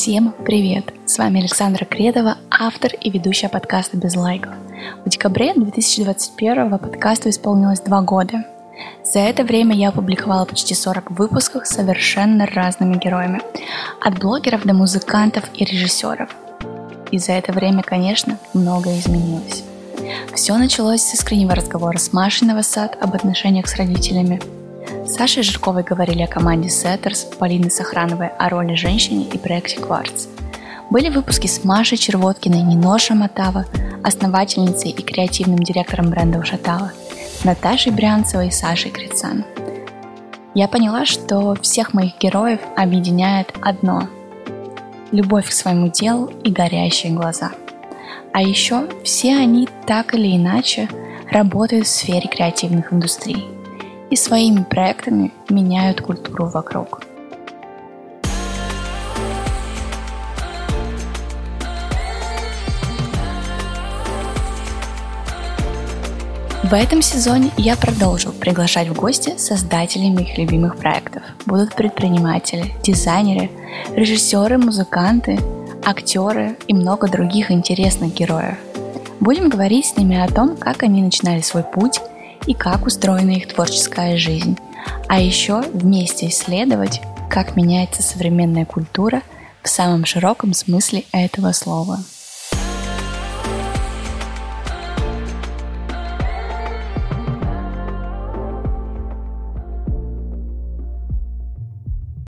Всем привет! С вами Александра Кредова, автор и ведущая подкаста «Без лайков». В декабре 2021 подкасту исполнилось два года. За это время я опубликовала почти 40 выпусков с совершенно разными героями. От блогеров до музыкантов и режиссеров. И за это время, конечно, многое изменилось. Все началось с искреннего разговора с Машей Новосад об отношениях с родителями – Сашей Жирковой говорили о команде Сеттерс, Полины Сохрановой о роли женщины и проекте «Кварц». Были выпуски с Машей Червоткиной, Нино Шаматава, основательницей и креативным директором бренда Ушатава, Наташей Брянцевой и Сашей Крицан. Я поняла, что всех моих героев объединяет одно – любовь к своему делу и горящие глаза. А еще все они так или иначе работают в сфере креативных индустрий – и своими проектами меняют культуру вокруг. В этом сезоне я продолжу приглашать в гости создателей моих любимых проектов. Будут предприниматели, дизайнеры, режиссеры, музыканты, актеры и много других интересных героев. Будем говорить с ними о том, как они начинали свой путь – и как устроена их творческая жизнь. А еще вместе исследовать, как меняется современная культура в самом широком смысле этого слова.